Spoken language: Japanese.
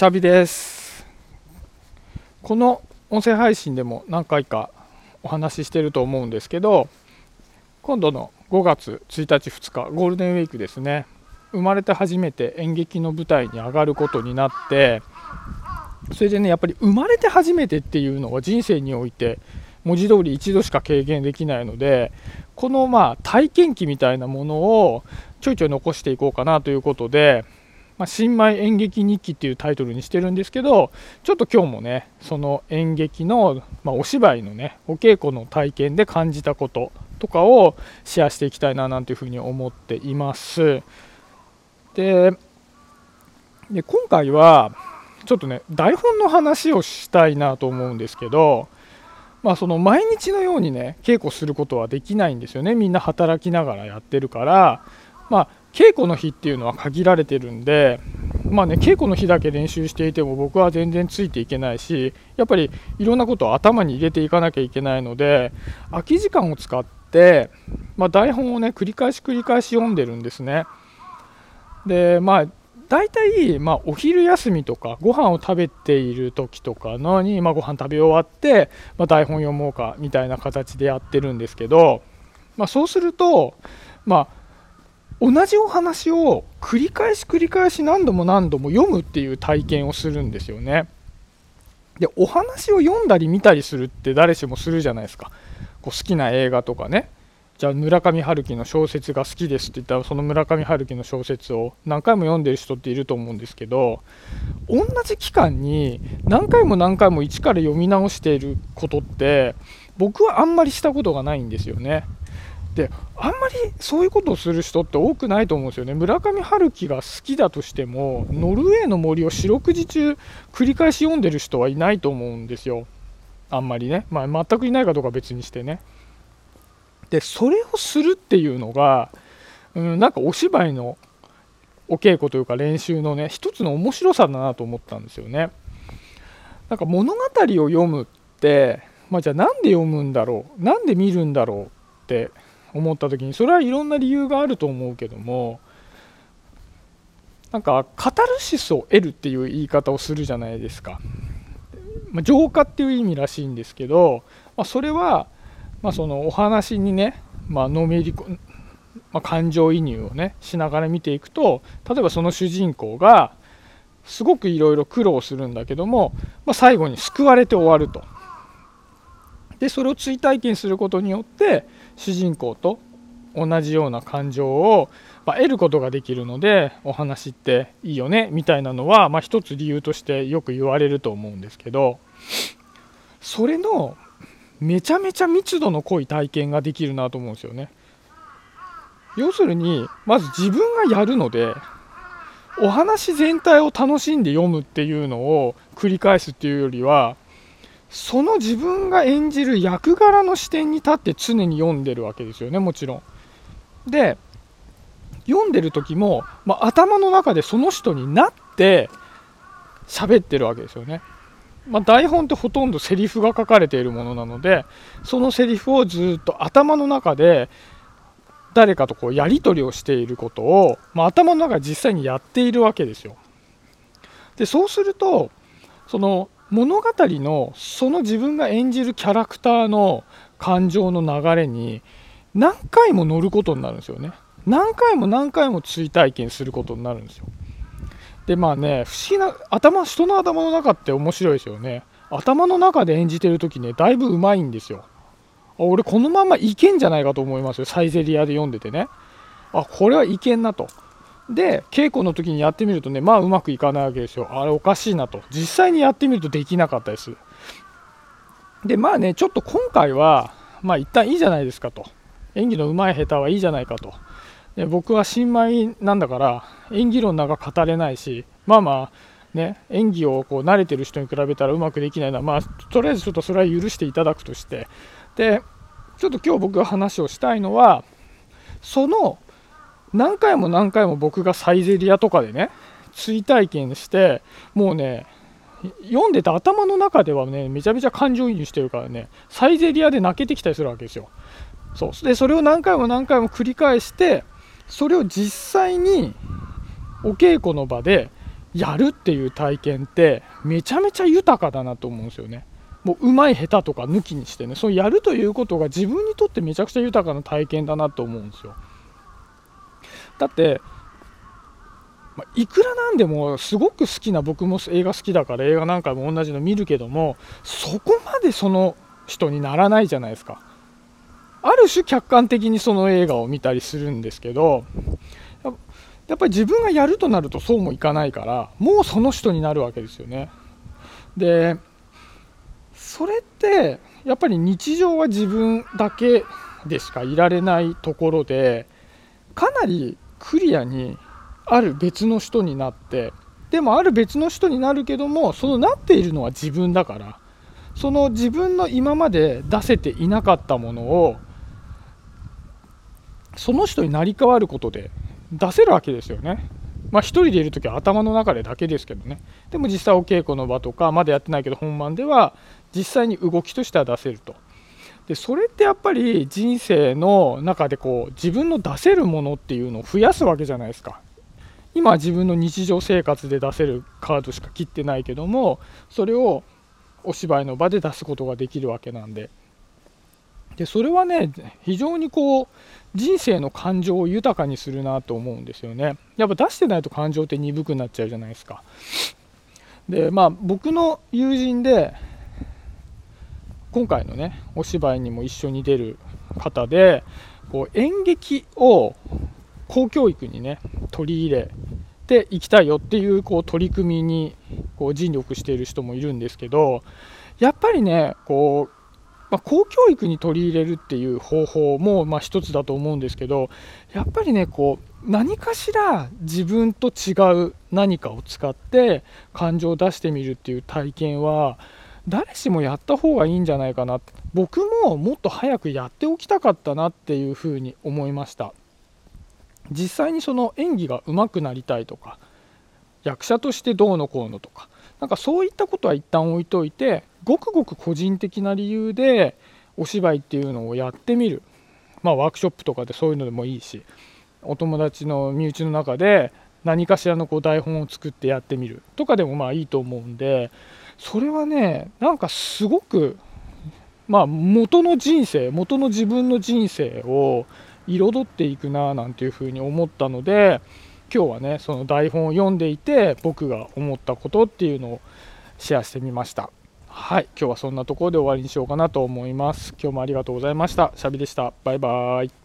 シャビです。この音声配信でも何回かお話ししてると思うんですけど今度の5月1日2日ゴールデンウィークですね。生まれて初めて演劇の舞台に上がることになってそれでねやっぱり生まれて初めてっていうのは人生において文字通り一度しか経験できないのでこのまあ体験記みたいなものをちょいちょい残していこうかなということでまあ、新米演劇日記っていうタイトルにしてるんですけどちょっと今日もねその演劇の、まあ、お芝居のねお稽古の体験で感じたこととかをシェアしていきたいななんていうふうに思っています。でで今回はちょっとね台本の話をしたいなと思うんですけどまあその毎日のようにね稽古することはできないんですよね。みんな働きながらやってるからまあ稽古の日っていうのは限られてるんで、まあね、稽古の日だけ練習していても僕は全然ついていけないしやっぱりいろんなことを頭に入れていかなきゃいけないので空き時間を使って、まあ、台本をね繰り返し繰り返し読んでるんですね。でまあ大体、まあ、お昼休みとかご飯を食べている時とかのに、まあ、ご飯食べ終わって、まあ、台本読もうかみたいな形でやってるんですけど、まあ、そうすると、まあ同じお話を繰り返し繰り返し何度も何度も読むっていう体験をするんですよね。でお話を読んだり見たりするって誰しもするじゃないですか。こう好きな映画とかねじゃあ村上春樹の小説が好きですって言ったらその村上春樹の小説を何回も読んでる人っていると思うんですけど同じ期間に何回も何回も一から読み直していることって僕はあんまりしたことがないんですよね。であんまりそういうことをする人って多くないと思うんですよね。村上春樹が好きだとしてもノルウェーの森を四六時中繰り返し読んでる人はいないと思うんですよ。あんまりね、まあ、全くいないかどうか別にしてね。でそれをするっていうのが、うん、なんかお芝居のお稽古というか練習のね一つの面白さだなと思ったんですよね。なんか物語を読むって、まあ、じゃあなんで読むんだろう？なんで見るんだろうって思った時にそれはいろんな理由があると思うけどもなんかカタルシスを得るっていう言い方をするじゃないですか、まあ、浄化っていう意味らしいんですけど、まあ、それは、まあ、そのお話にね、まあのめり込まあ、感情移入をねしながら見ていくと例えばその主人公がすごくいろいろ苦労するんだけども、まあ、最後に救われて終わると。でそれを追体験することによって主人公と同じような感情を、ま得ることができるのでお話っていいよねみたいなのは、まあ、一つ理由としてよく言われると思うんですけどそれのめちゃめちゃ密度の濃い体験ができるなと思うんですよね。要するにまず自分がやるのでお話全体を楽しんで読むっていうのを繰り返すっていうよりはその自分が演じる役柄の視点に立って常に読んでるわけですよねもちろん。で読んでる時も、まあ、頭の中でその人になって喋ってるわけですよね。まあ、台本ってほとんどセリフが書かれているものなのでそのセリフをずっと頭の中で誰かとこうやり取りをしていることを、まあ、頭の中で実際にやっているわけですよ。でそうするとその物語のその自分が演じるキャラクターの感情の流れに何回も乗ることになるんですよね。何回も何回も追体験することになるんですよ。でまあね不思議な頭人の頭の中って面白いですよね。頭の中で演じてる時ねだいぶうまいんですよ。俺このままいけんじゃないかと思いますよ。サイゼリアで読んでてね。あこれはいけんなと。で稽古の時にやってみるとねまあうまくいかないわけですよ。あれおかしいなと。実際にやってみるとできなかったです。でまあねちょっと今回はまあ一旦いいじゃないですかと。演技のうまい下手はいいじゃないかと。で僕は新米なんだから演技論なんか語れないしまあまあね演技をこう慣れてる人に比べたらうまくできないのはまあとりあえずちょっとそれは許していただくとして。でちょっと今日僕が話をしたいのはその何回も何回も僕がサイゼリアとかでね追体験してもうね読んでて頭の中ではねめちゃめちゃ感情移入してるからねサイゼリアで泣けてきたりするわけですよそうでそれを何回も何回も繰り返してそれを実際にお稽古の場でやるっていう体験ってめちゃめちゃ豊かだなと思うんですよね。もう上手い下手とか抜きにしてねそうやるということが自分にとってめちゃくちゃ豊かな体験だなと思うんですよ。だってまいくらなんでもすごく好きな僕も映画好きだから映画なんかも同じの見るけどもそこまでその人にならないじゃないですか。ある種客観的にその映画を見たりするんですけどやっぱり自分がやるとなるとそうもいかないからもうその人になるわけですよね。でそれってやっぱり日常は自分だけでしかいられないところでかなりクリアにある別の人になってでもある別の人になるけどもそのなっているのは自分だから。その自分の今まで出せていなかったものをその人になり変わることで出せるわけですよね。まあ、1人でいる時は頭の中でだけですけどね。でも実際お稽古の場とかまだやってないけど本番では実際に動きとしては出せると。でそれってやっぱり人生の中でこう自分の出せるものっていうのを増やすわけじゃないですか。今自分の日常生活で出せるカードしか切ってないけどもそれをお芝居の場で出すことができるわけなんで。でそれはね非常にこう人生の感情を豊かにするなと思うんですよね。やっぱ出してないと感情って鈍くなっちゃうじゃないですか。でまあ僕の友人で今回のねお芝居にも一緒に出る方でこう演劇を公教育にね取り入れていきたいよっていうこう取り組みにこう尽力している人もいるんですけどやっぱりねこうまあ、公教育に取り入れるっていう方法もまあ一つだと思うんですけどやっぱりねこう何かしら自分と違う何かを使って感情を出してみるっていう体験は誰しもやった方がいいんじゃないかな僕ももっと早くやっておきたかったなっていうふうに思いました。実際にその演技が上手くなりたいとか役者としてどうのこうのとかなんかそういったことは一旦置いといてごくごく個人的な理由でお芝居っていうのをやってみる。まあワークショップとかでそういうのでもいいしお友達の身内の中で何かしらのこう台本を作ってやってみるとかでもまあいいと思うんでそれはねなんかすごくまあ元の人生元の自分の人生を彩っていくななんていうふうに思ったので今日はねその台本を読んでいて僕が思ったことっていうのをシェアしてみました。はい今日はそんなところで終わりにしようかなと思います。今日もありがとうございました。シャビでした。バイバーイ。